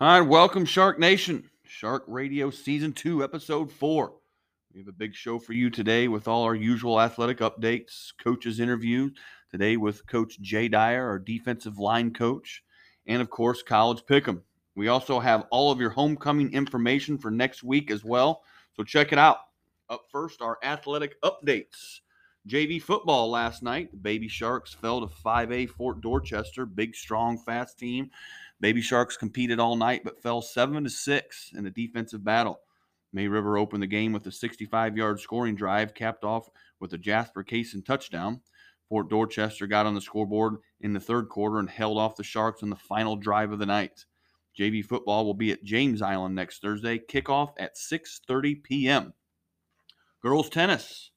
All right, welcome, Shark Nation. Shark Radio Season 2, Episode 4. We have a big show for you today with all our usual athletic updates, coaches' interview. Today with Coach Jay Dyer, our defensive line coach, and of course, College Pick'em. We also have all of your homecoming information for next week as well. So check it out. Up first, our athletic updates. JV football last night. The Baby Sharks fell to 5A Fort Dorchester. Big, strong, fast team. Baby Sharks competed all night but fell 7 to 6 in a defensive battle. May River opened the game with a 65 yard scoring drive, capped off with a Jasper Kaysen touchdown. Fort Dorchester got on the scoreboard in the third quarter and held off the Sharks in the final drive of the night. JV football will be at James Island next Thursday. Kickoff at 6:30 p.m. Girls tennis.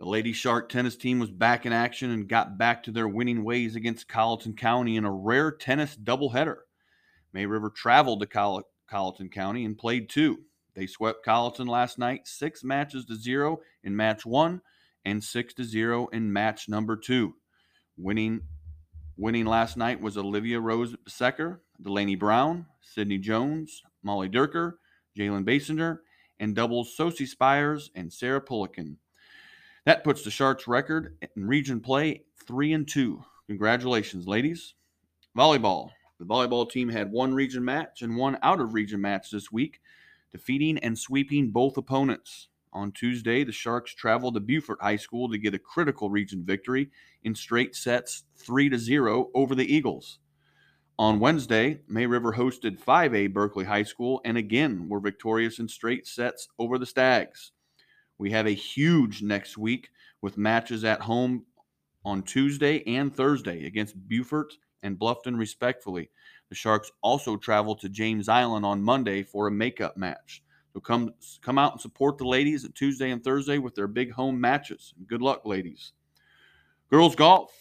The Lady Shark tennis team was back in action and got back to their winning ways against Colleton County in a rare tennis doubleheader. May River traveled to Coll- Colleton County and played two. They swept Colleton last night, six matches to zero in match one and six to zero in match number two. Winning, winning last night was Olivia Rose Besecker, Delaney Brown, Sydney Jones, Molly Durker, Jalen Basinger, and doubles Sosie Spires and Sarah Pullican. That puts the Sharks' record in region play three and two. Congratulations, ladies. Volleyball. The volleyball team had one region match and one out of region match this week, defeating and sweeping both opponents. On Tuesday, the Sharks traveled to Beaufort High School to get a critical region victory in straight sets 3 to 0 over the Eagles. On Wednesday, May River hosted 5A Berkeley High School and again were victorious in straight sets over the Stags. We have a huge next week with matches at home on Tuesday and Thursday against Beaufort and Bluffton, respectfully. The Sharks also travel to James Island on Monday for a makeup match. So come come out and support the ladies at Tuesday and Thursday with their big home matches. Good luck, ladies. Girls golf.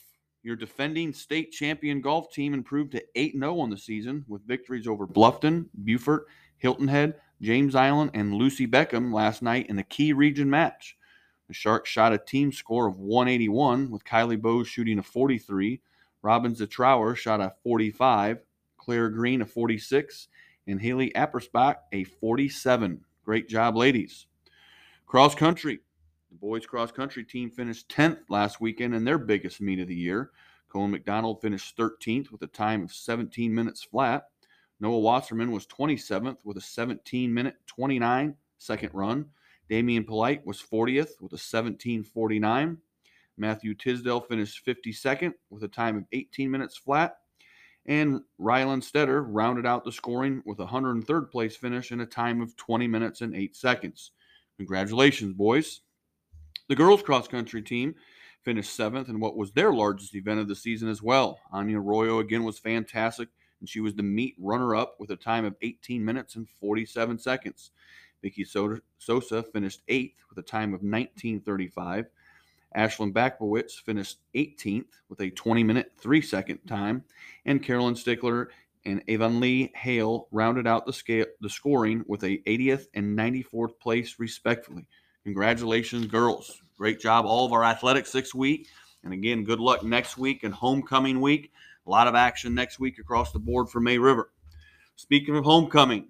Your defending state champion golf team improved to 8 0 on the season with victories over Bluffton, Beaufort, Hilton Head, James Island, and Lucy Beckham last night in the key region match. The Sharks shot a team score of 181 with Kylie Bowes shooting a 43, Robin Zetrower shot a 45, Claire Green a 46, and Haley Appersbach a 47. Great job, ladies. Cross country. The boys cross country team finished 10th last weekend in their biggest meet of the year. Colin McDonald finished 13th with a time of 17 minutes flat. Noah Wasserman was 27th with a 17 minute 29 second run. Damian Polite was 40th with a 1749. Matthew Tisdale finished 52nd with a time of 18 minutes flat. And Rylan Stetter rounded out the scoring with a 103rd place finish in a time of 20 minutes and 8 seconds. Congratulations, boys. The girls cross country team finished seventh in what was their largest event of the season as well. Anya Arroyo again was fantastic, and she was the meet runner up with a time of 18 minutes and 47 seconds. Vicky Sosa finished eighth with a time of 1935. Ashlyn Bakowitz finished 18th with a 20 minute, 3 second time. And Carolyn Stickler and Avon Lee Hale rounded out the, scale, the scoring with a 80th and 94th place, respectively. Congratulations, girls. Great job, all of our athletics this week. And again, good luck next week and homecoming week. A lot of action next week across the board for May River. Speaking of homecoming,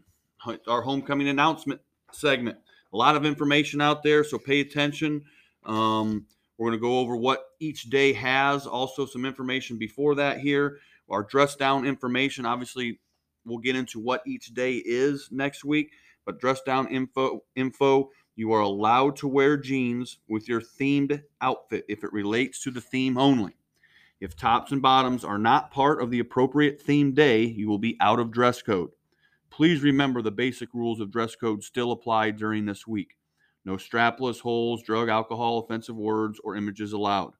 our homecoming announcement segment. A lot of information out there, so pay attention. Um, we're going to go over what each day has. Also, some information before that here. Our dress down information. Obviously, we'll get into what each day is next week. But dress down info info you are allowed to wear jeans with your themed outfit if it relates to the theme only. If tops and bottoms are not part of the appropriate theme day, you will be out of dress code. Please remember the basic rules of dress code still apply during this week. No strapless, holes, drug, alcohol, offensive words, or images allowed.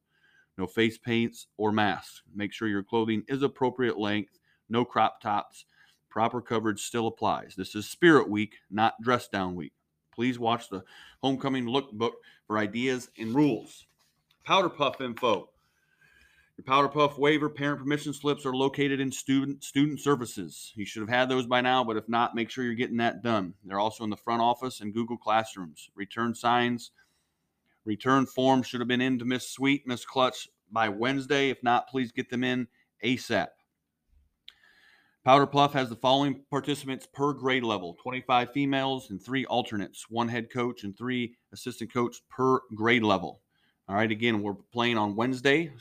No face paints or masks. Make sure your clothing is appropriate length. No crop tops. Proper coverage still applies. This is Spirit Week, not Dress Down Week. Please watch the Homecoming Lookbook for ideas and rules. Powder Puff info. Your Powder Puff waiver parent permission slips are located in student student services. You should have had those by now, but if not, make sure you're getting that done. They're also in the front office and Google Classrooms. Return signs, return forms should have been in to Miss Sweet, Miss Clutch by Wednesday. If not, please get them in ASAP. Powder Puff has the following participants per grade level 25 females and three alternates, one head coach and three assistant coach per grade level. All right, again, we're playing on Wednesday.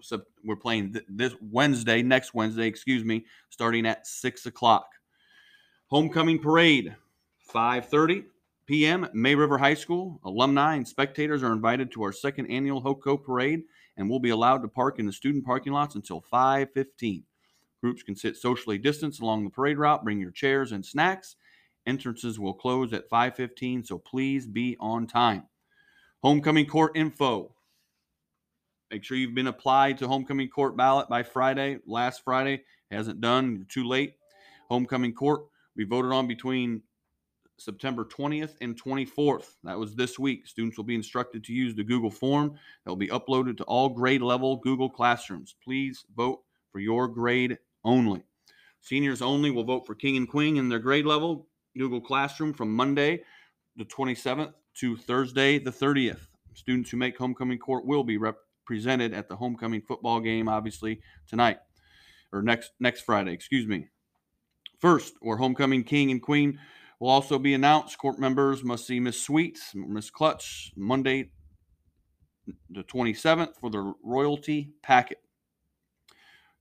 So we're playing th- this Wednesday, next Wednesday, excuse me, starting at six o'clock. Homecoming parade, 5:30 p.m. at May River High School. Alumni and spectators are invited to our second annual HOCO parade and will be allowed to park in the student parking lots until 5:15. Groups can sit socially distanced along the parade route. Bring your chairs and snacks. Entrances will close at 5:15, so please be on time. Homecoming court info. Make sure you've been applied to homecoming court ballot by Friday. Last Friday hasn't done. You're too late. Homecoming court we voted on between September 20th and 24th. That was this week. Students will be instructed to use the Google form that will be uploaded to all grade level Google classrooms. Please vote for your grade only. Seniors only will vote for King and Queen in their grade level Google Classroom from Monday the 27th to Thursday the 30th. Students who make homecoming court will be represented at the homecoming football game obviously tonight or next next Friday, excuse me. First, or homecoming king and queen will also be announced. Court members must see Miss Sweets, Miss Clutch Monday the 27th for the royalty packet.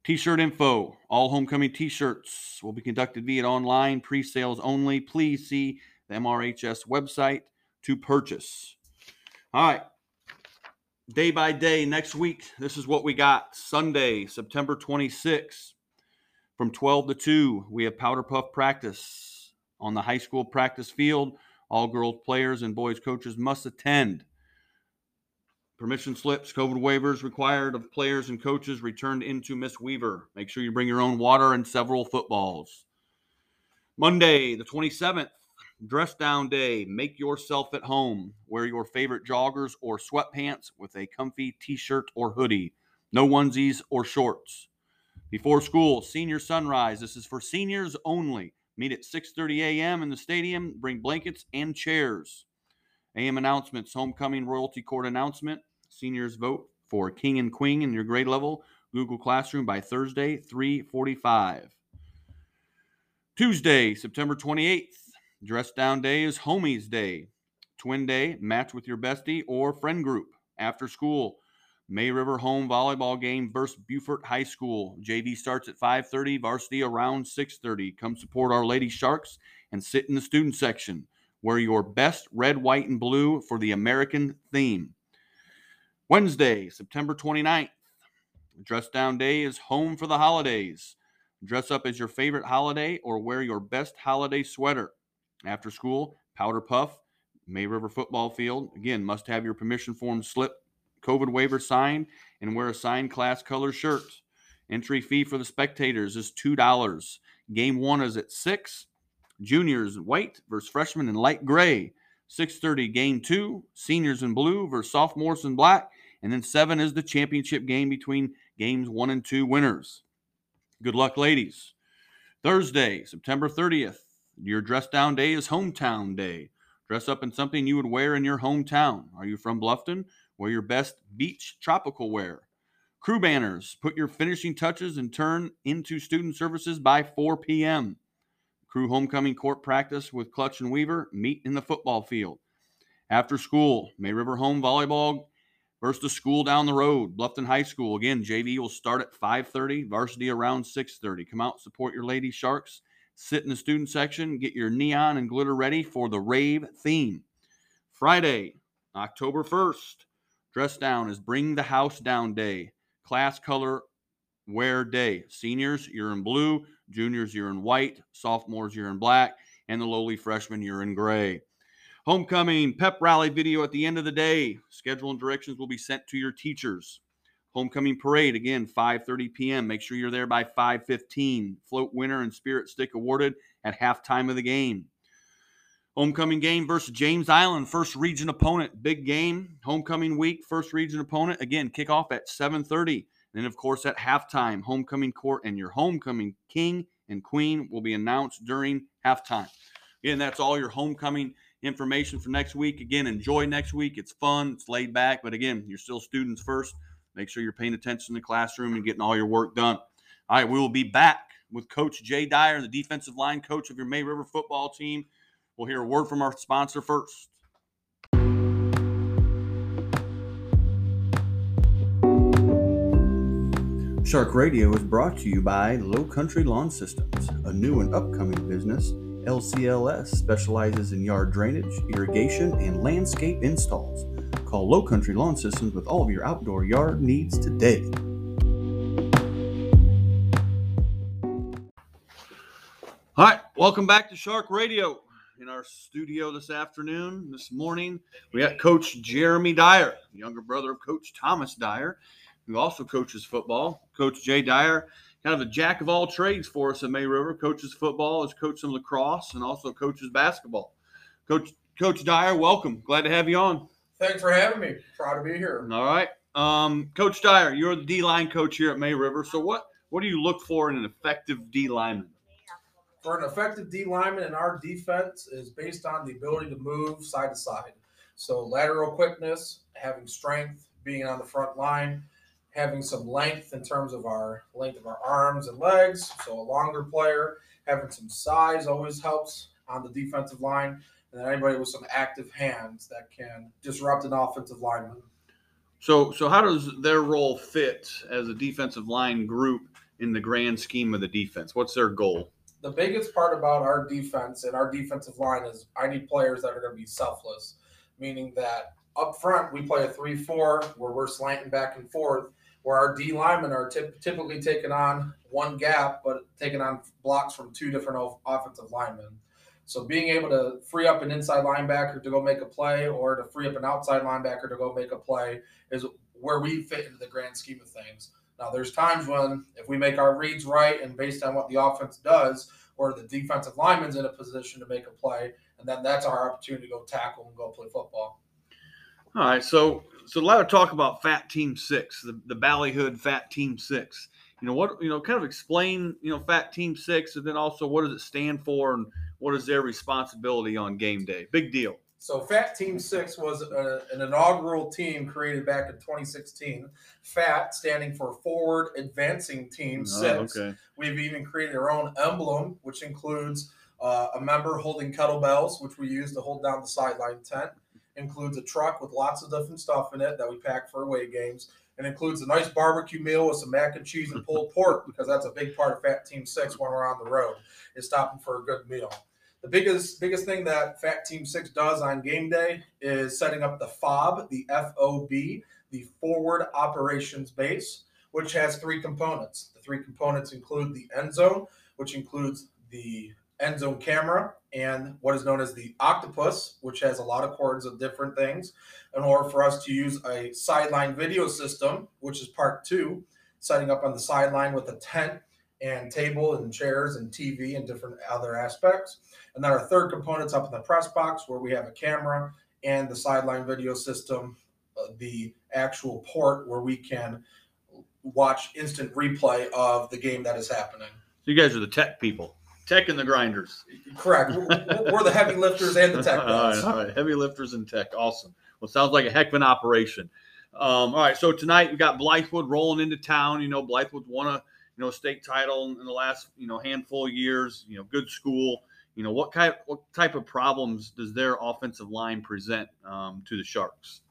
T-shirt info. All homecoming T-shirts will be conducted via online pre-sales only. Please see the MRHS website to purchase. All right. Day by day, next week, this is what we got. Sunday, September 26th, from 12 to 2, we have powder puff practice on the high school practice field. All girls players and boys coaches must attend. Permission slips, COVID waivers required of players and coaches returned into Miss Weaver. Make sure you bring your own water and several footballs. Monday, the 27th, dress down day. Make yourself at home. Wear your favorite joggers or sweatpants with a comfy t shirt or hoodie. No onesies or shorts. Before school, senior sunrise. This is for seniors only. Meet at 6:30 a.m. in the stadium. Bring blankets and chairs. AM announcements, homecoming royalty court announcement. Seniors vote for king and queen in your grade level. Google Classroom by Thursday, 345. Tuesday, September 28th. Dress down day is homies day. Twin day, match with your bestie or friend group. After school, May River home volleyball game versus Beaufort High School. JV starts at 5:30, varsity around 6:30. Come support our Lady Sharks and sit in the student section. Wear your best red, white, and blue for the American theme. Wednesday, September 29th. Dress down day is home for the holidays. Dress up as your favorite holiday or wear your best holiday sweater. After school, powder puff, May River football field. Again, must have your permission form slip, COVID waiver signed, and wear a signed class color shirt. Entry fee for the spectators is $2. Game one is at 6 juniors in white versus freshmen in light gray. 6:30 game 2, seniors in blue versus sophomores in black, and then 7 is the championship game between games 1 and 2 winners. Good luck ladies. Thursday, September 30th. Your dress down day is hometown day. Dress up in something you would wear in your hometown. Are you from Bluffton? Wear your best beach tropical wear. Crew banners. Put your finishing touches and turn into student services by 4 p.m. Crew homecoming court practice with Clutch and Weaver meet in the football field. After school, May River home volleyball versus the school down the road, Bluffton High School. Again, JV will start at 5:30, varsity around 6:30. Come out, support your Lady Sharks. Sit in the student section, get your neon and glitter ready for the rave theme. Friday, October 1st, dress down is Bring the House Down Day. Class color wear day. Seniors, you're in blue. Juniors, you're in white. Sophomores, you're in black. And the lowly freshmen, you're in gray. Homecoming pep rally video at the end of the day. Schedule and directions will be sent to your teachers. Homecoming parade again 5:30 p.m. Make sure you're there by 5:15. Float winner and spirit stick awarded at halftime of the game. Homecoming game versus James Island, first region opponent. Big game. Homecoming week, first region opponent. Again, kickoff at 7:30. Then, of course, at halftime, homecoming court and your homecoming king and queen will be announced during halftime. Again, that's all your homecoming information for next week. Again, enjoy next week. It's fun, it's laid back, but again, you're still students first. Make sure you're paying attention in the classroom and getting all your work done. All right, we will be back with Coach Jay Dyer, the defensive line coach of your May River football team. We'll hear a word from our sponsor first. Shark Radio is brought to you by Low Country Lawn Systems, a new and upcoming business. LCLS specializes in yard drainage, irrigation, and landscape installs. Call Low Country Lawn Systems with all of your outdoor yard needs today. All right, welcome back to Shark Radio. In our studio this afternoon, this morning, we got Coach Jeremy Dyer, younger brother of Coach Thomas Dyer who also coaches football. Coach Jay Dyer, kind of a jack of all trades for us at May River. Coaches football, has coached some lacrosse, and also coaches basketball. Coach Coach Dyer, welcome. Glad to have you on. Thanks for having me. Proud to be here. All right, um, Coach Dyer, you're the D line coach here at May River. So what what do you look for in an effective D lineman? For an effective D lineman in our defense is based on the ability to move side to side. So lateral quickness, having strength, being on the front line, having some length in terms of our length of our arms and legs. So a longer player, having some size always helps on the defensive line. And then anybody with some active hands that can disrupt an offensive lineman. So, so how does their role fit as a defensive line group in the grand scheme of the defense? What's their goal? The biggest part about our defense and our defensive line is I need players that are going to be selfless, meaning that up front we play a 3-4 where we're slanting back and forth where our D linemen are typically taking on one gap, but taking on blocks from two different offensive linemen. So being able to free up an inside linebacker to go make a play or to free up an outside linebacker to go make a play is where we fit into the grand scheme of things. Now, there's times when if we make our reads right and based on what the offense does, or the defensive lineman's in a position to make a play, and then that's our opportunity to go tackle and go play football. All right, so so a lot of talk about Fat Team Six, the, the Ballyhood Fat Team Six. You know what? You know, kind of explain you know Fat Team Six, and then also what does it stand for, and what is their responsibility on game day? Big deal. So Fat Team Six was a, an inaugural team created back in 2016. FAT standing for Forward Advancing Team oh, Six. Okay. We've even created our own emblem, which includes uh, a member holding kettlebells, which we use to hold down the sideline tent includes a truck with lots of different stuff in it that we pack for away games, and includes a nice barbecue meal with some mac and cheese and pulled pork because that's a big part of Fat Team Six when we're on the road is stopping for a good meal. The biggest biggest thing that Fat Team Six does on game day is setting up the FOB, the FOB, the Forward Operations Base, which has three components. The three components include the end zone, which includes the end zone camera and what is known as the octopus, which has a lot of cords of different things, in order for us to use a sideline video system, which is part two, setting up on the sideline with a tent and table and chairs and TV and different other aspects. And then our third component's up in the press box where we have a camera and the sideline video system, uh, the actual port where we can watch instant replay of the game that is happening. So you guys are the tech people. Tech and the grinders. Correct. We're, we're the heavy lifters and the tech all, right, all right, heavy lifters and tech. Awesome. Well, sounds like a heck of an operation. Um, all right, so tonight we got Blythewood rolling into town. You know, Blythewood won a you know state title in the last you know handful of years. You know, good school. You know, what kind what type of problems does their offensive line present um, to the Sharks?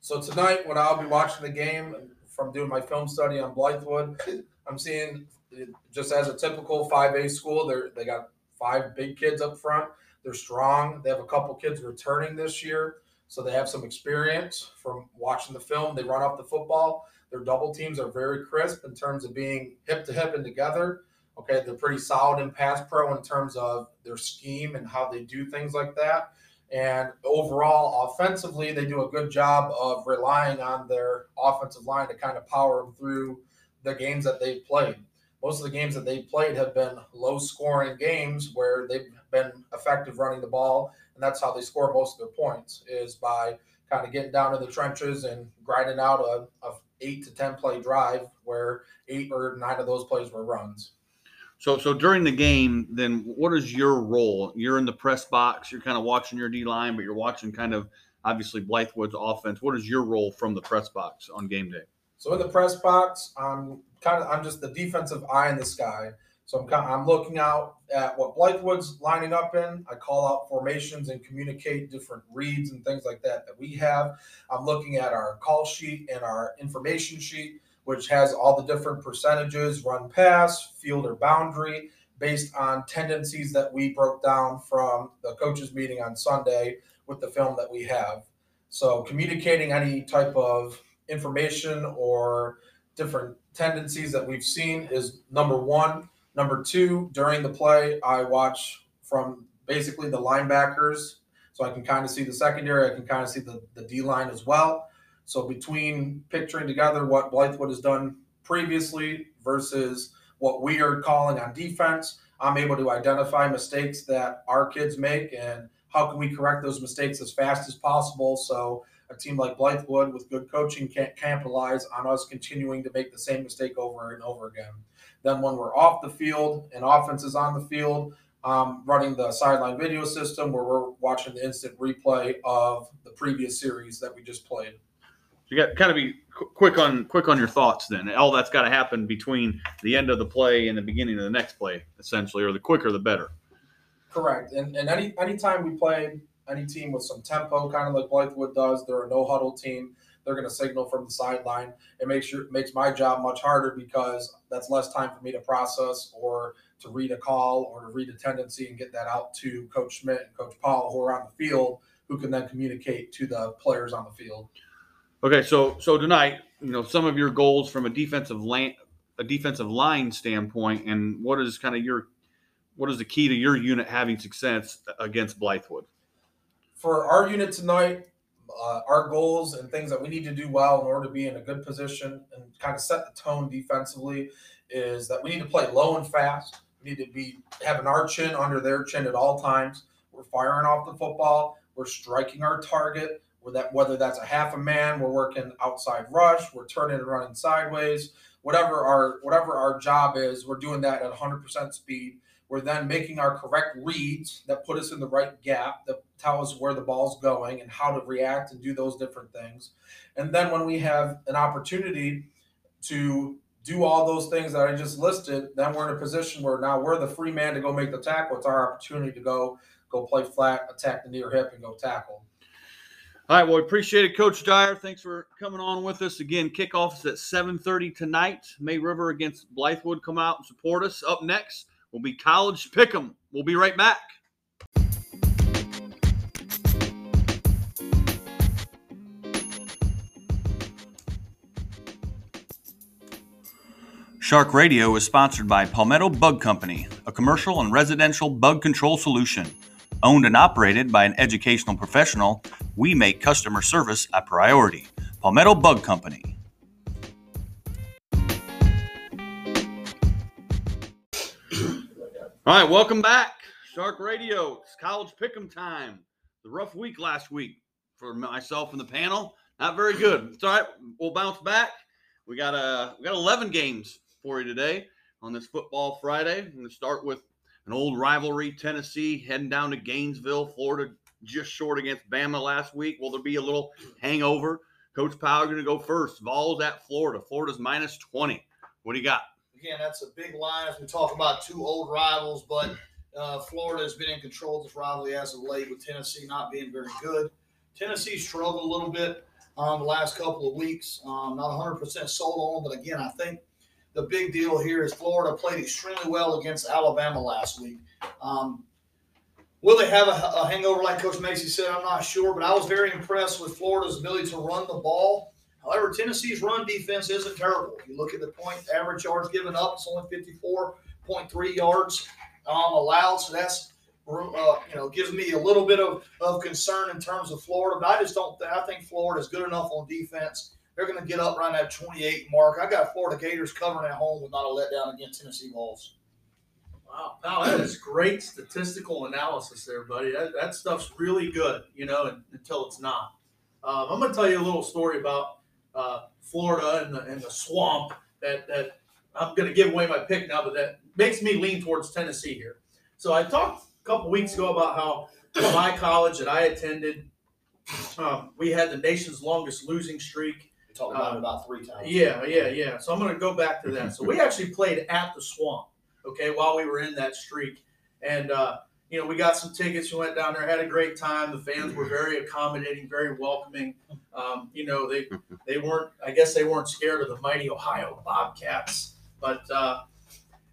So tonight, when I'll be watching the game from doing my film study on Blythewood, I'm seeing just as a typical 5A school, they they got five big kids up front. They're strong. They have a couple kids returning this year, so they have some experience from watching the film. They run off the football. Their double teams are very crisp in terms of being hip to hip and together. Okay, they're pretty solid in pass pro in terms of their scheme and how they do things like that. And overall, offensively, they do a good job of relying on their offensive line to kind of power them through the games that they've played most of the games that they've played have been low scoring games where they've been effective running the ball. And that's how they score most of their points is by kind of getting down in the trenches and grinding out a, a eight to 10 play drive where eight or nine of those plays were runs. So, so during the game, then what is your role? You're in the press box. You're kind of watching your D line, but you're watching kind of obviously Blythewood's offense. What is your role from the press box on game day? So in the press box, I'm kind of I'm just the defensive eye in the sky. So I'm, I'm looking out at what Blythewood's lining up in. I call out formations and communicate different reads and things like that that we have. I'm looking at our call sheet and our information sheet, which has all the different percentages, run pass, field or boundary, based on tendencies that we broke down from the coaches meeting on Sunday with the film that we have. So communicating any type of information or different tendencies that we've seen is number one. Number two, during the play, I watch from basically the linebackers, so I can kind of see the secondary. I can kind of see the, the D line as well. So between picturing together what Blythewood has done previously versus what we are calling on defense, I'm able to identify mistakes that our kids make and how can we correct those mistakes as fast as possible so a team like Blythewood with good coaching can't capitalize on us continuing to make the same mistake over and over again. Then when we're off the field and offense is on the field, um, running the sideline video system where we're watching the instant replay of the previous series that we just played. You got kind of be quick on quick on your thoughts. Then all that's got to happen between the end of the play and the beginning of the next play, essentially, or the quicker the better. Correct. And and any anytime we play any team with some tempo, kind of like Blythewood does, they're a no huddle team. They're going to signal from the sideline. It makes sure makes my job much harder because that's less time for me to process or to read a call or to read a tendency and get that out to Coach Schmidt and Coach Paul who are on the field, who can then communicate to the players on the field. Okay, so so tonight, you know, some of your goals from a defensive line a defensive line standpoint, and what is kind of your what is the key to your unit having success against Blythewood? For our unit tonight, uh, our goals and things that we need to do well in order to be in a good position and kind of set the tone defensively is that we need to play low and fast. We need to be having our chin under their chin at all times. We're firing off the football. We're striking our target. That whether that's a half a man, we're working outside rush. We're turning and running sideways. Whatever our whatever our job is, we're doing that at 100% speed we're then making our correct reads that put us in the right gap, that tell us where the ball's going and how to react and do those different things. And then when we have an opportunity to do all those things that I just listed, then we're in a position where now we're the free man to go make the tackle. It's our opportunity to go go play flat, attack the near hip, and go tackle. All right, well, we appreciate it, Coach Dyer. Thanks for coming on with us again. Kickoff is at 7:30 tonight. May River against Blythewood. Come out and support us. Up next, will be College Pick'em. We'll be right back. Shark Radio is sponsored by Palmetto Bug Company, a commercial and residential bug control solution. Owned and operated by an educational professional, we make customer service a priority. Palmetto Bug Company. All right, welcome back. Shark Radio. It's college pick'em time. The rough week last week for myself and the panel. Not very good. It's all right. We'll bounce back. We got uh we got 11 games for you today on this football Friday. I'm going to start with an old rivalry, Tennessee heading down to Gainesville, Florida, just short against Bama last week. Will there be a little hangover? Coach Powell going to go first. Vols at Florida. Florida's minus 20. What do you got? Again, that's a big line as we talk about two old rivals, but uh, Florida has been in control of this rivalry as of late with Tennessee not being very good. Tennessee struggled a little bit um, the last couple of weeks. Um, not 100% sold on but again, I think the big deal here is Florida played extremely well against Alabama last week. Um, will they have a, a hangover like Coach Macy said? I'm not sure, but I was very impressed with Florida's ability to run the ball. However, Tennessee's run defense isn't terrible. You look at the point average yards given up; it's only 54.3 yards um, allowed. So that's uh, you know gives me a little bit of, of concern in terms of Florida. But I just don't. Th- I think Florida is good enough on defense. They're going to get up around that 28 mark. I got Florida Gators covering at home with not a letdown against Tennessee Vols. Wow, wow, that is great statistical analysis there, buddy. That, that stuff's really good, you know, until it's not. Um, I'm going to tell you a little story about uh, Florida and the, and the swamp that, that I'm going to give away my pick now, but that makes me lean towards Tennessee here. So I talked a couple weeks ago about how my college that I attended, um, we had the nation's longest losing streak. We talked about uh, it about three times. Yeah, yeah, yeah. So I'm going to go back to that. So we actually played at the swamp. Okay, while we were in that streak, and uh, you know we got some tickets. We went down there, had a great time. The fans were very accommodating, very welcoming. Um, you know they they weren't. I guess they weren't scared of the mighty Ohio Bobcats, but uh,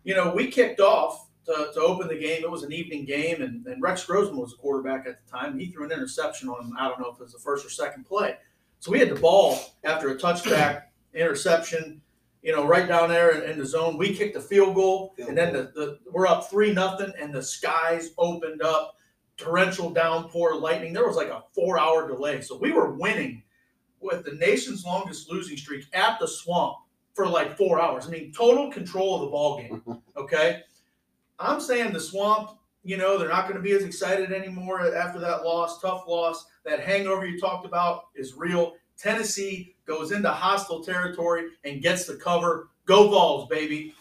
you know we kicked off to, to open the game. It was an evening game, and, and Rex Grossman was the quarterback at the time. He threw an interception on, I don't know if it was the first or second play. So we had the ball after a touchback, interception, you know, right down there in, in the zone. We kicked the field goal, field and then the, the we're up three nothing, and the skies opened up, torrential downpour, lightning. There was like a four hour delay, so we were winning with the nation's longest losing streak at the swamp for like four hours. I mean, total control of the ball game. Okay. I'm saying the swamp, you know, they're not going to be as excited anymore after that loss, tough loss. That hangover you talked about is real. Tennessee goes into hostile territory and gets the cover. Go Vols, baby.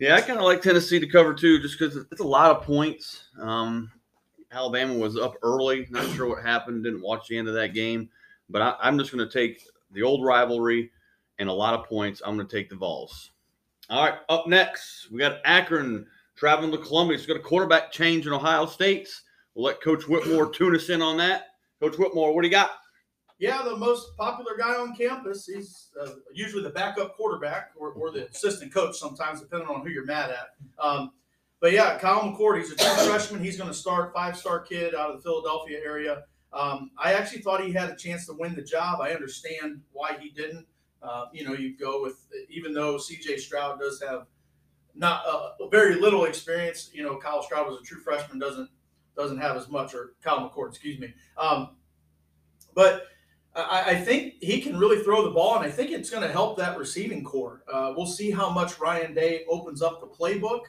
Yeah, I kind of like Tennessee to cover too, just because it's a lot of points. Um, Alabama was up early. Not sure what happened. Didn't watch the end of that game, but I, I'm just going to take the old rivalry and a lot of points. I'm going to take the Vols. All right, up next we got Akron traveling to Columbia. He's got a quarterback change in Ohio State. We'll let Coach Whitmore tune us in on that. Coach Whitmore, what do you got? Yeah, the most popular guy on campus. He's uh, usually the backup quarterback or, or, the assistant coach sometimes, depending on who you're mad at. Um, but yeah, Kyle McCord, he's a true freshman. He's going to start, five star kid out of the Philadelphia area. Um, I actually thought he had a chance to win the job. I understand why he didn't. Uh, you know, you go with, even though CJ Stroud does have not uh, very little experience. You know, Kyle Stroud was a true freshman, doesn't doesn't have as much, or Kyle McCord, excuse me. Um, but I, I, think he can really throw the ball, and I think it's going to help that receiving corps. Uh, we'll see how much Ryan Day opens up the playbook.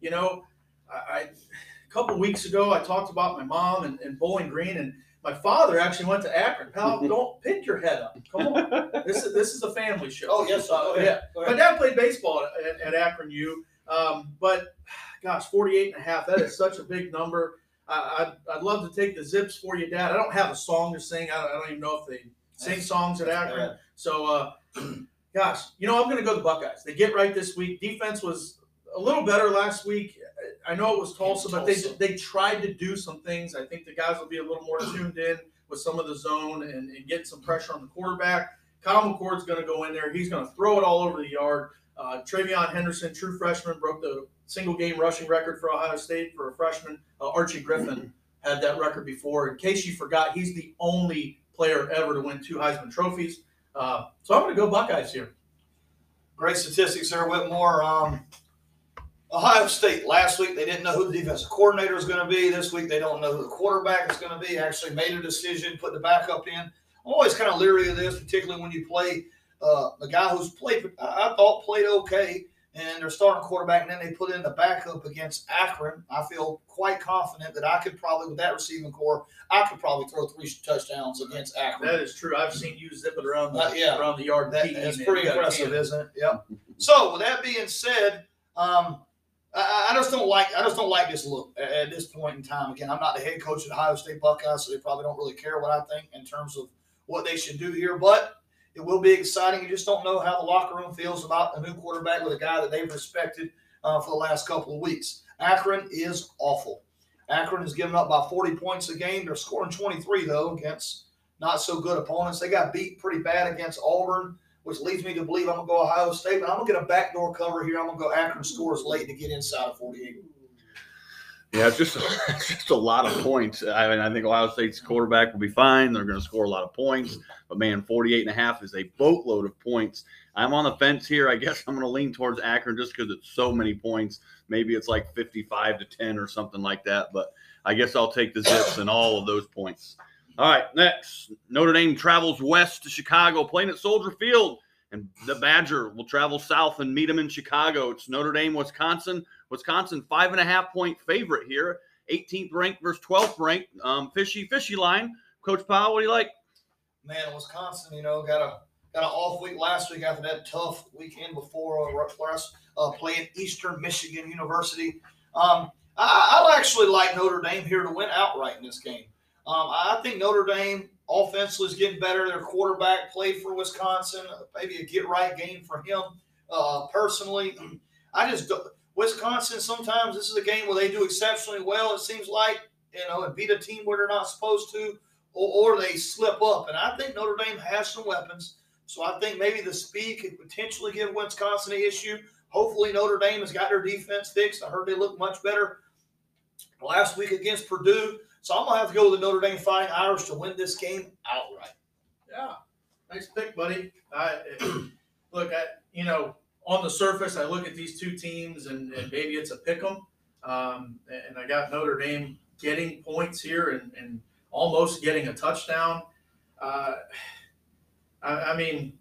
You know, I, I a couple weeks ago I talked about my mom and, and Bowling Green, and my father actually went to Akron. Pal, don't pick your head up. Come on, this is this is a family show. Oh yes, uh, yeah. My dad played baseball at, at Akron U. Um, but gosh, 48 and a half, that is such a big number. I, would I'd love to take the zips for you, Dad. I don't have a song to sing. I don't, I don't even know if they sing songs at Akron. So, uh, gosh, you know, I'm going to go the Buckeyes. They get right this week. Defense was a little better last week. I know it was Tulsa, but they they tried to do some things. I think the guys will be a little more tuned in with some of the zone and, and get some pressure on the quarterback. Kyle McCord's going to go in there. He's going to throw it all over the yard. Uh, TreVeyon Henderson, true freshman, broke the single game rushing record for Ohio State for a freshman. Uh, Archie Griffin had that record before. In case you forgot, he's the only player ever to win two Heisman trophies. Uh, so I'm going to go Buckeyes here. Great statistics there, Whitmore. Um, Ohio State last week they didn't know who the defensive coordinator is going to be. This week they don't know who the quarterback is going to be. Actually made a decision, put the backup in. I'm always kind of leery of this, particularly when you play uh, the guy who's played, I thought played okay, and they're starting quarterback, and then they put in the backup against Akron. I feel quite confident that I could probably, with that receiving corps, I could probably throw three touchdowns against Akron. That is true. I've seen you zip it around the, uh, yeah. around the yard. That, that's pretty impressive, isn't it? Yep. so, with that being said, um, I, I, just don't like I just don't like this look at, at this point in time. Again, I'm not the head coach of Ohio State Buckeyes, so they probably don't really care what I think in terms of what they should do here. But it will be exciting. You just don't know how the locker room feels about a new quarterback with a guy that they've respected uh, for the last couple of weeks. Akron is awful. Akron has given up by 40 points a game. They're scoring 23, though, against not so good opponents. They got beat pretty bad against Auburn, which leads me to believe I'm going to go Ohio State, but I'm going to get a backdoor cover here. I'm going to go Akron scores late to get inside of 48. Yeah, it's just it's just a lot of points. I mean, I think Ohio State's quarterback will be fine. They're going to score a lot of points. But man, 48 and a half is a boatload of points. I'm on the fence here. I guess I'm going to lean towards Akron just because it's so many points. Maybe it's like 55 to 10 or something like that. But I guess I'll take the Zips and all of those points. All right, next Notre Dame travels west to Chicago, playing at Soldier Field, and the Badger will travel south and meet them in Chicago. It's Notre Dame, Wisconsin. Wisconsin five and a half point favorite here, 18th ranked versus 12th ranked. Um, fishy, fishy line. Coach Powell, what do you like? Man, Wisconsin, you know, got a got an off week last week after that tough weekend before uh, uh, playing Eastern Michigan University. Um, I, will actually like Notre Dame here to win outright in this game. Um, I think Notre Dame offensively is getting better. Their quarterback played for Wisconsin, maybe a get right game for him. Uh, personally, I just Wisconsin, sometimes this is a game where they do exceptionally well. It seems like you know, and beat a team where they're not supposed to, or, or they slip up. And I think Notre Dame has some weapons. So I think maybe the speed could potentially give Wisconsin an issue. Hopefully Notre Dame has got their defense fixed. I heard they look much better last week against Purdue. So I'm gonna have to go with the Notre Dame Fighting Irish to win this game outright. Yeah, nice pick, buddy. I, look, I you know on the surface, I look at these two teams and, and maybe it's a pick 'em. Um, and I got Notre Dame getting points here and, and almost getting a touchdown. Uh, I, I, mean,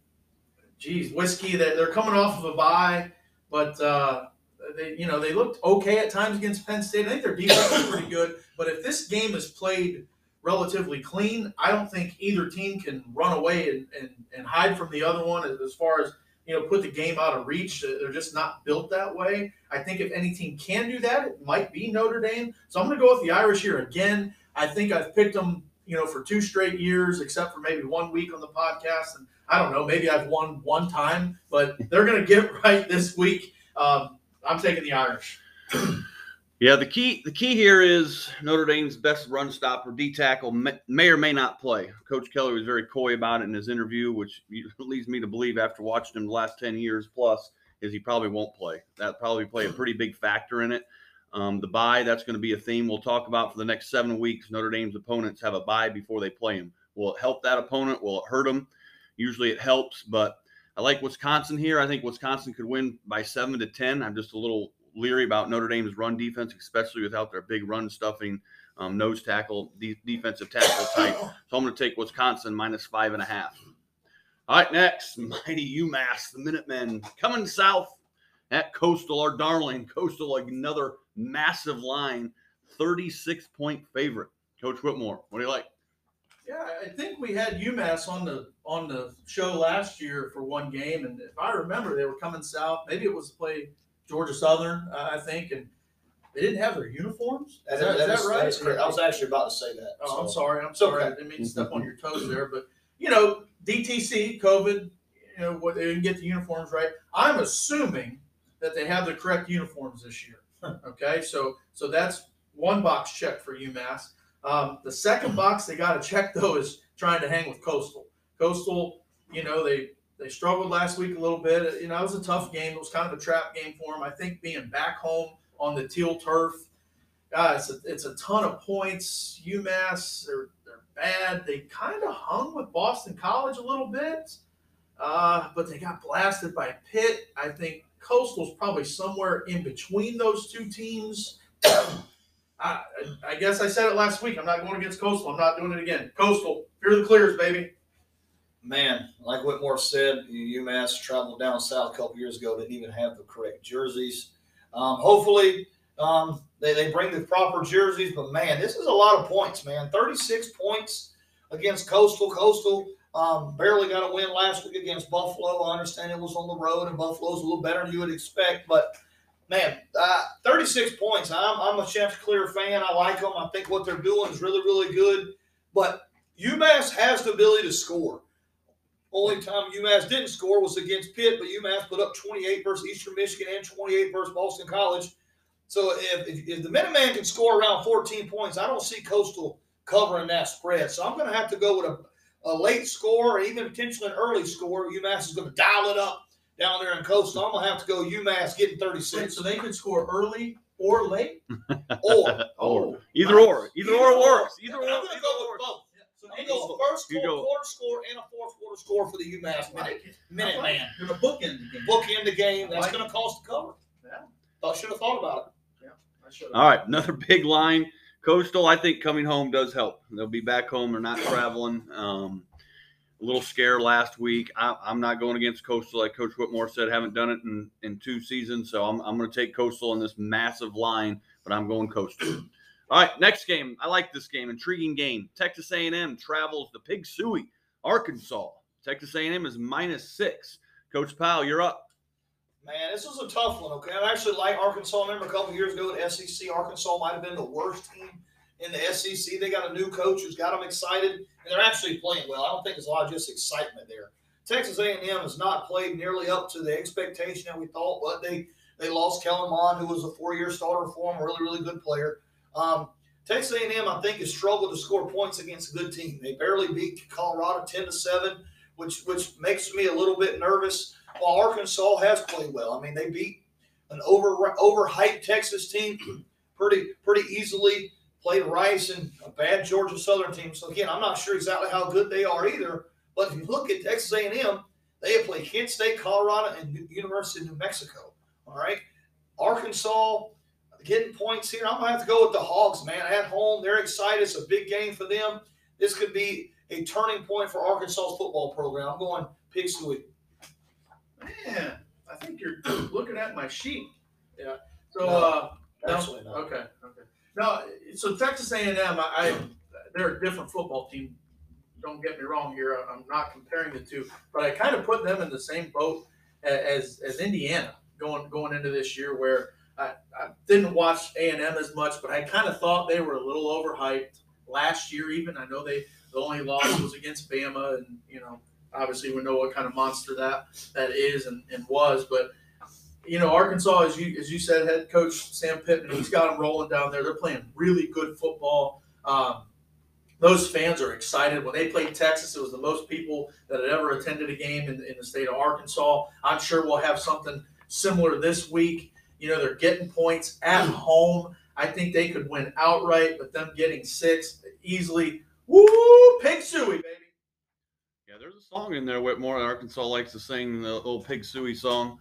geez, whiskey. That they're coming off of a bye, but uh, they you know they looked okay at times against Penn State. I think their defense is pretty good. But if this game is played relatively clean, I don't think either team can run away and, and, and hide from the other one as far as you know put the game out of reach. They're just not built that way. I think if any team can do that, it might be Notre Dame. So I'm going to go with the Irish here again. I think I've picked them, you know, for two straight years, except for maybe one week on the podcast. And I don't know, maybe I've won one time, but they're going to get right this week. Um, I'm taking the Irish. Yeah, the key the key here is Notre Dame's best run stopper, D tackle, may, or may not play. Coach Kelly was very coy about it in his interview, which leads me to believe after watching him the last ten years plus, is he probably won't play. That probably play a pretty big factor in it. Um, the bye that's going to be a theme we'll talk about for the next seven weeks. Notre Dame's opponents have a bye before they play them. Will it help that opponent? Will it hurt them? Usually it helps, but I like Wisconsin here. I think Wisconsin could win by seven to ten. I'm just a little leery about Notre Dame's run defense, especially without their big run stuffing um, nose tackle, de- defensive tackle type. So I'm going to take Wisconsin minus five and a half. All right, next, mighty UMass, the Minutemen coming south at Coastal, our darling Coastal, another massive line, 36 point favorite. Coach Whitmore, what do you like? Yeah, I think we had UMass on the on the show last year for one game, and if I remember, they were coming south. Maybe it was to play Georgia Southern, uh, I think, and they didn't have their uniforms. Is that, is, that right? That is correct. I was actually about to say that. Oh, so. I'm sorry. I'm sorry. Okay. I didn't mean to step on your toes there, but you know, DTC, COVID, you know, what they didn't get the uniforms right. I'm assuming that they have the correct uniforms this year. okay, so so that's one box check for UMass. Um, the second box they got to check though is trying to hang with Coastal. Coastal, you know, they they struggled last week a little bit. You know, it was a tough game. It was kind of a trap game for them. I think being back home on the teal turf, uh, it's, a, it's a ton of points. UMass, they're, they're bad. They kind of hung with Boston College a little bit, uh, but they got blasted by Pitt. I think Coastal's probably somewhere in between those two teams. I, I guess I said it last week. I'm not going against Coastal. I'm not doing it again. Coastal, fear the clears, baby man, like Whitmore said, UMass traveled down south a couple years ago, didn't even have the correct jerseys. Um, hopefully, um, they, they bring the proper jerseys, but man, this is a lot of points, man. 36 points against Coastal. Coastal um, barely got a win last week against Buffalo. I understand it was on the road, and Buffalo's a little better than you would expect, but man, uh, 36 points. I'm, I'm a Chanticleer fan. I like them. I think what they're doing is really, really good. But UMass has the ability to score. Only time UMass didn't score was against Pitt, but UMass put up 28 versus Eastern Michigan and 28 versus Boston College. So if, if, if the Minuteman can score around 14 points, I don't see Coastal covering that spread. So I'm going to have to go with a, a late score or even potentially an early score. UMass is going to dial it up down there in Coastal. I'm going to have to go UMass getting 36. so they could score early or late? or. or. Either nice. or. Either, either or, or works. Either or. I'm going to go with both. So I'm go first quarter, quarter score and a fourth quarter score for the UMass minute, minute man. You're going to bookend the game. Bookend the game. That's like going to cost the cover. Yeah. Thought should have thought about it. Yeah, I should. All right, another big line. Coastal, I think coming home does help. They'll be back home. They're not traveling. Um, a little scare last week. I, am not going against Coastal, like Coach Whitmore said. Haven't done it in, in two seasons, so I'm, I'm going to take Coastal in this massive line, but I'm going Coastal. All right, next game. I like this game. Intriguing game. Texas A&M travels to Pig Sooie, Arkansas. Texas A&M is minus six. Coach Powell, you're up. Man, this was a tough one. Okay, I actually like Arkansas. I remember a couple years ago at SEC, Arkansas might have been the worst team in the SEC. They got a new coach who's got them excited, and they're actually playing well. I don't think there's a lot of just excitement there. Texas A&M has not played nearly up to the expectation that we thought, but they They lost Kellen Mond, who was a four-year starter for them, really, really good player. Um, Texas A&M, I think, has struggled to score points against a good team. They barely beat Colorado ten to seven, which which makes me a little bit nervous. While Arkansas has played well, I mean, they beat an over overhyped Texas team pretty pretty easily. Played Rice and a bad Georgia Southern team. So again, I'm not sure exactly how good they are either. But if you look at Texas A&M, they have played Kent State, Colorado, and University of New Mexico. All right, Arkansas getting points here. I'm gonna have to go with the Hogs, man. At home, they're excited. It's a big game for them. This could be a turning point for Arkansas's football program. I'm going Pig Sooie. Man, I think you're looking at my sheet. Yeah. So, no, uh, no, okay, okay. No, so Texas A&M, I, I, they're a different football team. Don't get me wrong here. I'm not comparing the two, but I kind of put them in the same boat as as Indiana going going into this year, where I, I didn't watch A and M as much, but I kind of thought they were a little overhyped last year. Even I know they the only loss was against Bama, and you know obviously we know what kind of monster that that is and, and was, but you know, Arkansas, as you as you said, head coach Sam Pittman, he's got them rolling down there. They're playing really good football. Um, those fans are excited. When they played Texas, it was the most people that had ever attended a game in, in the state of Arkansas. I'm sure we'll have something similar this week. You know, they're getting points at home. I think they could win outright, but them getting six easily. Woo! Pig Sooie, baby. Yeah, there's a song in there Whitmore. Arkansas likes to sing the old Pig Sooie song.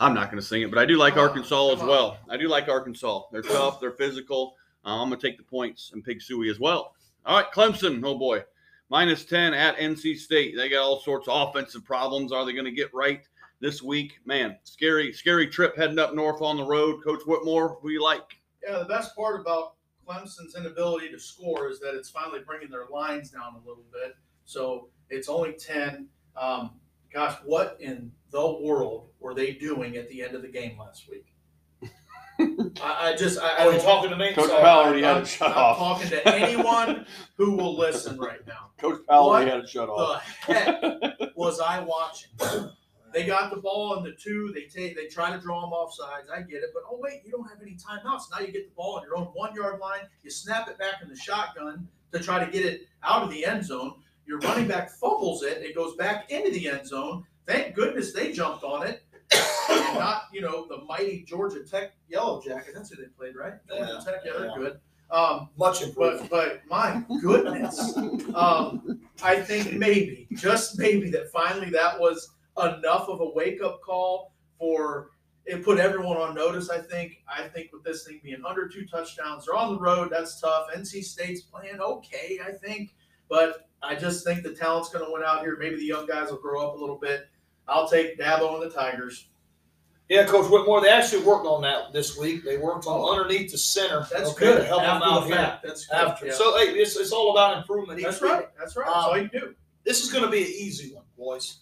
I'm not going to sing it, but I do like Arkansas as well. I do like Arkansas. They're tough. They're physical. Uh, I'm going to take the points and Pig Sooie as well. All right, Clemson. Oh boy, minus ten at NC State. They got all sorts of offensive problems. Are they going to get right this week? Man, scary, scary trip heading up north on the road. Coach Whitmore, who you like? Yeah, the best part about Clemson's inability to score is that it's finally bringing their lines down a little bit. So it's only ten. Um, gosh, what in the world were they doing at the end of the game last week? I, I, just, I, Are you talking to me? Coach Powell already had it shut I'm off. talking to anyone who will listen right now. Coach Powell What already had it shut off. The heck was I watching? They got the ball in the two. They take. They try to draw them off sides. I get it, but oh wait, you don't have any timeouts. Now you get the ball on your own one yard line. You snap it back in the shotgun to try to get it out of the end zone. Your running back fumbles it. It goes back into the end zone. Thank goodness they jumped on it. Not, you know, the mighty Georgia Tech Yellow Jacket. That's who they played, right? Georgia Yeah, Tech. Yeah, they're yeah. good. Um, Much improved. but but my goodness, um, I think maybe just maybe that finally that was enough of a wake up call for it put everyone on notice. I think I think with this thing being under two touchdowns, they're on the road. That's tough. NC State's playing okay, I think, but I just think the talent's going to win out here. Maybe the young guys will grow up a little bit. I'll take Dabo and the Tigers. Yeah, Coach Whitmore, they actually worked on that this week. They worked on oh. underneath the center. That's okay, good. To help them After out the here. that's good. After. Yeah. So, hey, it's, it's all about improvement. that's week. right. That's right. That's um, all you do. This is going to be an easy one, boys.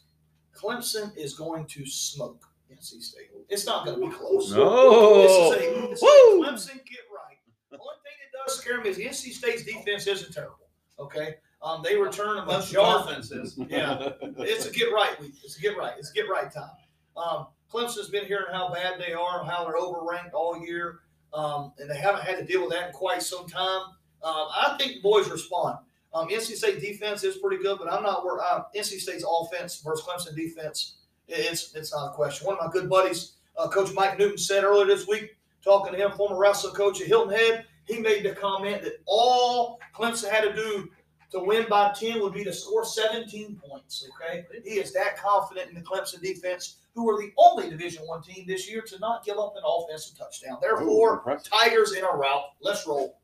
Clemson is going to smoke NC State. It's not going to be close. No. This is a, this is a Woo. Clemson get right. The only thing that does scare me is NC State's defense isn't terrible. Okay, um, they return a Clemson's of offense is. Yeah, it's a get right week. It's a get right. It's a get right time. Um, Clemson's been hearing how bad they are, how they're overranked all year, um, and they haven't had to deal with that in quite some time. Um, I think the boys respond. Um, NC State defense is pretty good, but I'm not worried. Uh, NC State's offense versus Clemson defense, it's it's not a question. One of my good buddies, uh, Coach Mike Newton, said earlier this week, talking to him, former wrestling coach at Hilton Head, he made the comment that all Clemson had to do to win by 10 would be to score 17 points. Okay. He is that confident in the Clemson defense, who are the only Division One team this year to not give up an offensive touchdown. Therefore, impressive. Tigers in a rout. Let's roll.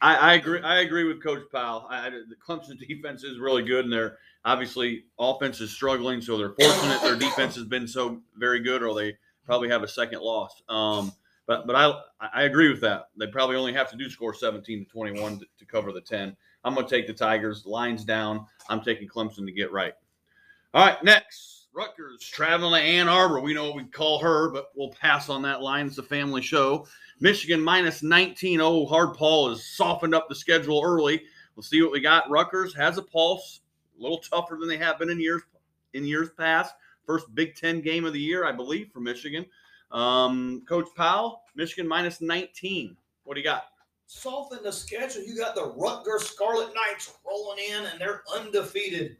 I, I agree. I agree with Coach Powell. I, the Clemson defense is really good, and their obviously offense is struggling. So they're fortunate their defense has been so very good, or they probably have a second loss. Um, but but I I agree with that. They probably only have to do score 17 to 21 to, to cover the 10. I'm going to take the Tigers. Lines down. I'm taking Clemson to get right. All right, next Rutgers traveling to Ann Arbor. We know what we call her, but we'll pass on that line. It's a family show. Michigan minus 19. Oh, Harbaugh has softened up the schedule early. We'll see what we got. Rutgers has a pulse, a little tougher than they have been in years in years past. First Big Ten game of the year, I believe, for Michigan. Um, Coach Powell, Michigan minus 19. What do you got? Soften the schedule. You got the Rutgers Scarlet Knights rolling in, and they're undefeated.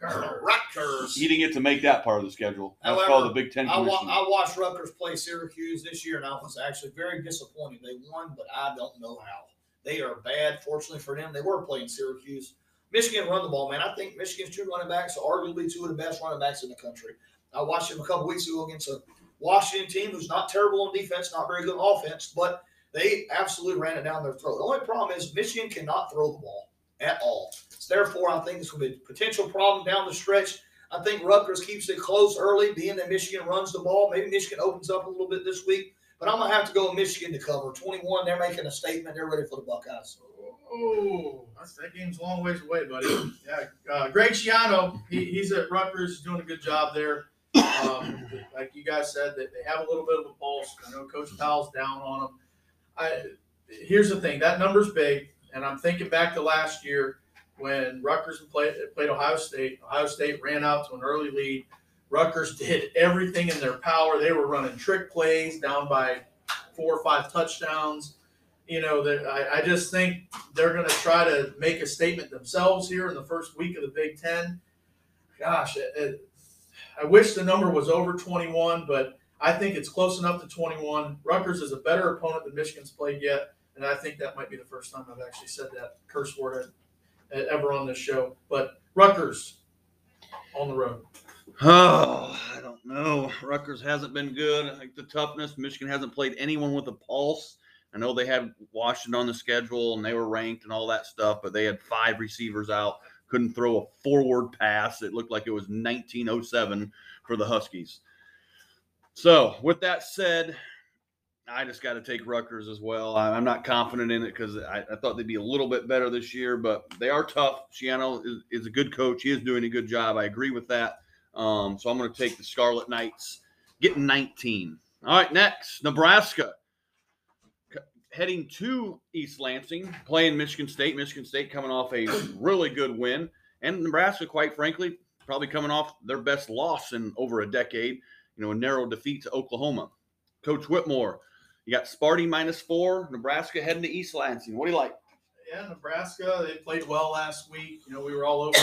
Rutgers. He didn't get to make that part of the schedule. That's However, called the Big Ten I, wa- I watched Rutgers play Syracuse this year, and I was actually very disappointed. They won, but I don't know how. They are bad. Fortunately for them, they were playing Syracuse. Michigan run the ball, man. I think Michigan's two running backs are arguably two of the best running backs in the country. I watched them a couple weeks ago against a Washington team who's not terrible on defense, not very good on offense, but they absolutely ran it down their throat. The only problem is Michigan cannot throw the ball at all. So therefore, I think this will be a potential problem down the stretch. I think Rutgers keeps it close early, being that Michigan runs the ball. Maybe Michigan opens up a little bit this week, but I'm gonna have to go Michigan to cover 21. They're making a statement. They're ready for the Buckeyes. Oh, that's, that game's a long ways away, buddy. Yeah, uh, Greg Schiano, he, he's at Rutgers, doing a good job there. Um, like you guys said, that they have a little bit of a pulse. I know Coach Powell's down on them. I here's the thing, that number's big, and I'm thinking back to last year when Rutgers played played Ohio State. Ohio State ran out to an early lead. Rutgers did everything in their power. They were running trick plays down by four or five touchdowns you know, that I, I just think they're going to try to make a statement themselves here in the first week of the Big Ten. Gosh, it, it, I wish the number was over 21, but I think it's close enough to 21. Rutgers is a better opponent than Michigan's played yet, and I think that might be the first time I've actually said that curse word ever on this show. But Rutgers on the road. Oh, I don't know. Rutgers hasn't been good. I think the toughness. Michigan hasn't played anyone with a pulse. I know they had Washington on the schedule and they were ranked and all that stuff, but they had five receivers out, couldn't throw a forward pass. It looked like it was 1907 for the Huskies. So, with that said, I just got to take Rutgers as well. I'm not confident in it because I, I, thought they'd be a little bit better this year, but they are tough. Schiano is, is, a good coach. He is doing a good job. I agree with that. Um, so I'm going to take the Scarlet Knights, getting 19. All right, next, Nebraska heading to East Lansing, playing Michigan State. Michigan State coming off a really good win, and Nebraska, quite frankly, probably coming off their best loss in over a decade. You know, a narrow defeat to Oklahoma. Coach Whitmore, you got Sparty minus four. Nebraska heading to East Lansing. What do you like? Yeah, Nebraska. They played well last week. You know, we were all over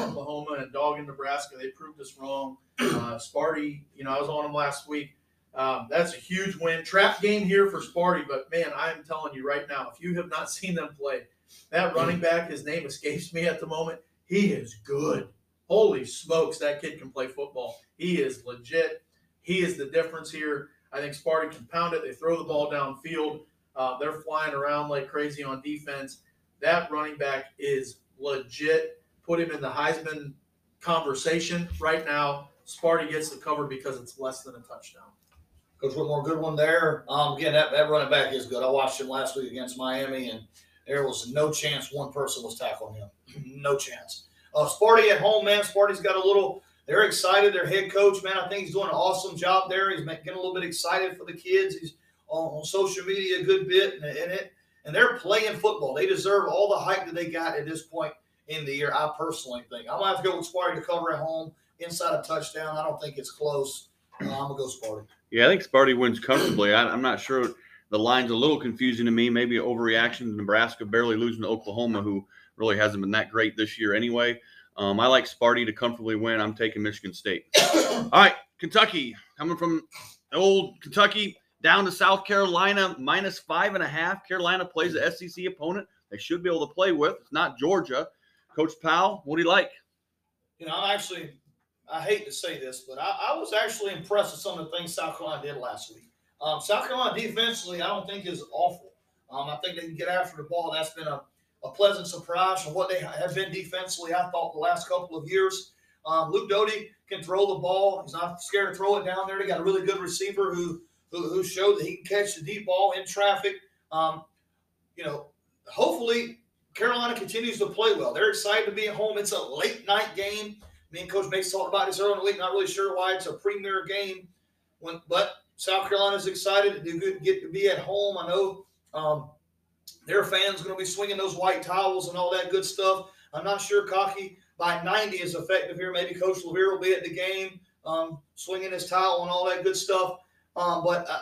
Oklahoma and dogging Nebraska. They proved us wrong. Uh, Sparty, you know, I was on them last week. Um, that's a huge win. Trap game here for Sparty, but man, I am telling you right now, if you have not seen them play, that running back, his name escapes me at the moment. He is good. Holy smokes, that kid can play football. He is legit. He is the difference here. I think Sparty can pound it. They throw the ball downfield. Uh, they're flying around like crazy on defense. That running back is legit. Put him in the Heisman conversation right now. Sparty gets the cover because it's less than a touchdown. Coach Whitmore, good one there. Um, again, that, that running back is good. I watched him last week against Miami, and there was no chance one person was tackling him. no chance. Uh, Sparty at home, man. Sparty's got a little. They're excited. Their head coach, man, I think he's doing an awesome job there. He's getting a little bit excited for the kids. He's on, on social media a good bit, and, it and they're playing football. They deserve all the hype that they got at this point in the year. I personally think I'm gonna have to go with Sparty to cover at home inside a touchdown. I don't think it's close. Uh, I'm gonna go Sparty. Yeah, I think Sparty wins comfortably. I, am not sure. The line's a little confusing to me. Maybe overreaction to Nebraska barely losing to Oklahoma, who really hasn't been that great this year anyway. Um, I like Sparty to comfortably win. I'm taking Michigan State. All right, Kentucky coming from old Kentucky down to South Carolina, minus five and a half. Carolina plays the SEC opponent they should be able to play with. It's not Georgia. Coach Powell, what do you like? You know, I'm actually I hate to say this, but I, I, was actually impressed with some of the things South Carolina did last week. Um, South Carolina defensively, I don't think is awful. Um, I think they can get after the ball. That's been a, a pleasant surprise from what they have been defensively. I thought the last couple of years. Um, Luke Doty can throw the ball. He's not scared to throw it down there. They got a really good receiver who who, who showed that he can catch the deep ball in traffic. Um, you know, hopefully Carolina continues to play well. They're excited to be at home. It's a late night game. Me and Coach Mace talked about this earlier in the week. Not really sure why it's a premier game, when but South Carolina's excited to do good, get to be at home. I know um, their fans going to be swinging those white towels and all that good stuff. I'm not sure Cocky by 90 is effective here. Maybe Coach Levere will be at the game, um, swinging his towel and all that good stuff. Um, but uh,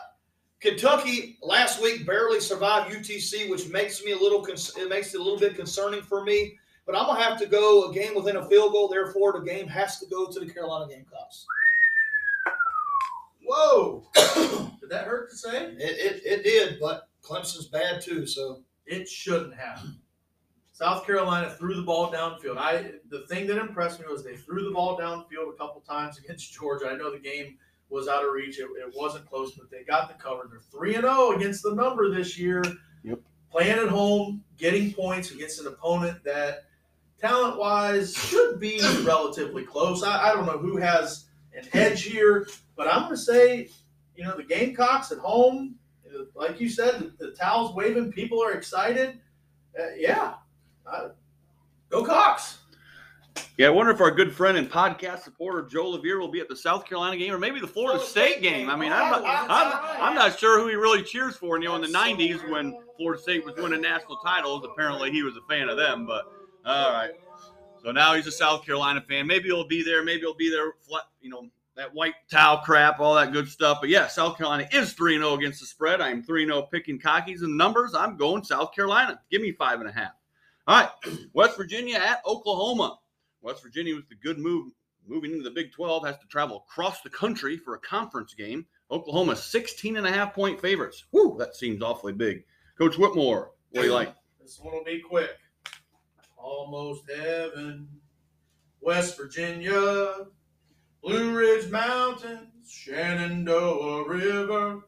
Kentucky last week barely survived UTC, which makes me a little it makes it a little bit concerning for me. But I'm gonna have to go a game within a field goal. Therefore, the game has to go to the Carolina Gamecocks. Whoa! did that hurt to say? It, it, it did, but Clemson's bad too. So It shouldn't have. South Carolina threw the ball downfield. I the thing that impressed me was they threw the ball downfield a couple times against Georgia. I know the game was out of reach. It, it wasn't close, but they got the cover. They're three and zero against the number this year. Yep. Playing at home, getting points against an opponent that talent wise should be relatively close. I, I don't know who has an edge here, but I'm going to say, you know, the Gamecocks at home, like you said, the, the towels waving, people are excited. Uh, yeah, uh, go Cox. Yeah, I wonder if our good friend and podcast supporter Joe Levere will be at the South Carolina game or maybe the Florida Florida State State game. game. I mean, Oh, I'm not, I'm. I'm not sure who he really cheers for. You know, in the '90s when. Florida State was winning national titles, apparently he was a fan of them. But all right, so now he's a South Carolina fan. Maybe he'll be there. Maybe he'll be there. You know, that white towel crap, all that good stuff. But yeah, South Carolina is 3 0 against the spread. I'm 3 0 picking cockies and numbers. I'm going South Carolina. Give me five and a half. All right, West Virginia at Oklahoma. West Virginia with the good move moving into the Big 12 has to travel across the country for a conference game. Oklahoma 16 and a half point favorites. Woo, that seems awfully big. Coach Whitmore, what do you like? This one will be quick. Almost heaven, West Virginia, Blue Ridge Mountains, Shenandoah River.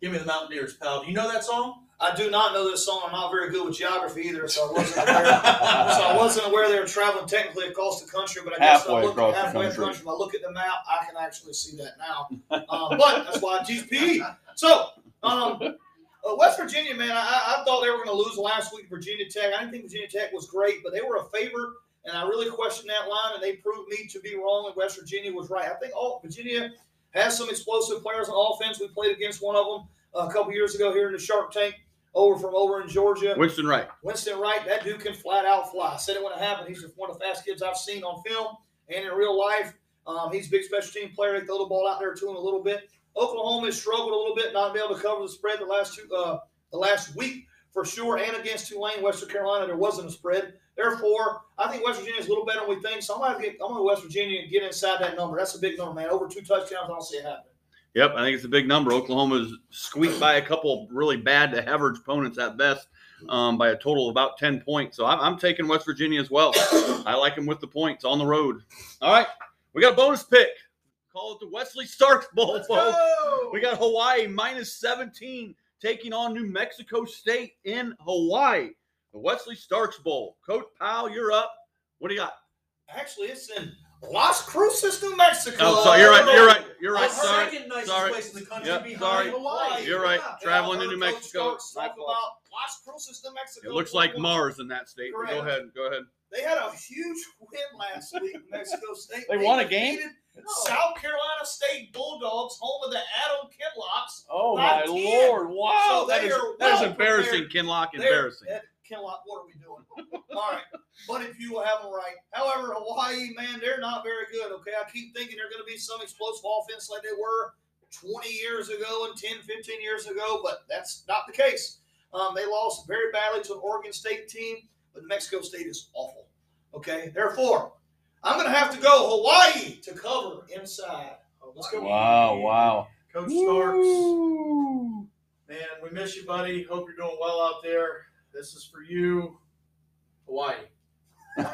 Give me the Mountaineers, pal. Do you know that song? I do not know this song. I'm not very good with geography either, so I wasn't aware. so I wasn't aware they were traveling technically across the country. But I guess if I Halfway look across the halfway country. If I look at the map, I can actually see that now. Um, but that's why I teach PE. So um, uh, West Virginia, man, I, I thought they were going to lose last week. Virginia Tech. I didn't think Virginia Tech was great, but they were a favorite, and I really questioned that line, and they proved me to be wrong. And West Virginia was right. I think all Virginia has some explosive players on offense. We played against one of them uh, a couple years ago here in the Shark Tank over from over in Georgia. Winston Wright. Winston Wright, that dude can flat out fly. I said it when it happened. He's one of the fast kids I've seen on film and in real life. Um, he's a big special team player. They throw the ball out there to him a little bit. Oklahoma has struggled a little bit, not being able to cover the spread the last two, uh, the last week for sure. And against Tulane, Western Carolina, there wasn't a spread. Therefore, I think West Virginia is a little better than we think. So I'm going to get, I'm going to West Virginia and get inside that number. That's a big number, man. Over two touchdowns, I don't see it happening. Yep, I think it's a big number. Oklahoma's squeaked by a couple really bad to average opponents at best um, by a total of about 10 points. So I'm, I'm taking West Virginia as well. I like them with the points on the road. All right, we got a bonus pick. Call it the Wesley Starks Bowl, Let's folks. go. We got Hawaii minus 17 taking on New Mexico State in Hawaii. The Wesley Starks Bowl. Coach Powell, you're up. What do you got? Actually, it's in Las Cruces, New Mexico. Oh, so you're right. You're right. You're right. The Sorry. second nicest Sorry. place in the country Yep, behind sorry. Hawaii. You're right. Yeah, Traveling yeah, to New Mexico. Talk about Las Cruces, New Mexico. It looks like Mars in that state. but Go ahead. Go ahead. They had a huge win last week, Mexico State. They won a game? South Carolina State Bulldogs, home of the Adam Kinlocks. Oh my my Lord. lord! Wow, So that they is are that is well embarrassing, Kinlock. Embarrassing. that- Kinlock, what are we doing? All right, but if you will have them right. However, Hawaii, man, they're not very good. Okay, I keep thinking they're going to be some explosive offense like they were 20 years ago and 10, 15 years ago, but that's not the case. Um, they lost very badly to an Oregon State team, but Mexico State is awful. Okay, therefore, I'm going to have to go Hawaii to cover inside. Let's go. wow. Wow. Coach Starks. Man, we miss you, buddy. Hope you're doing well out there. This is for you, Hawaii. Man,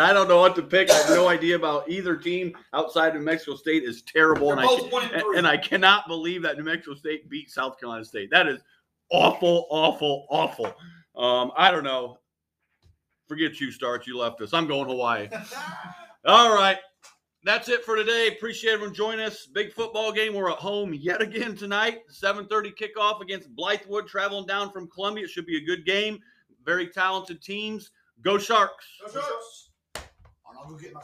I don't know what to pick. I have no idea about either team outside New Mexico State is terrible, They're and I, both one and and, three. and I cannot believe that New Mexico State beat South Carolina State. That is awful, awful, awful. Um, I don't know. Forget you, Starch. You left us. I'm going Hawaii. All right. That's it for today. Appreciate everyone joining us. Big football game. We're at home yet again tonight. 7:30 kickoff against Blythewood, traveling down from Columbia. It should be a good game. Very talented teams. Go Sharks. Go Sharks. I'll go get my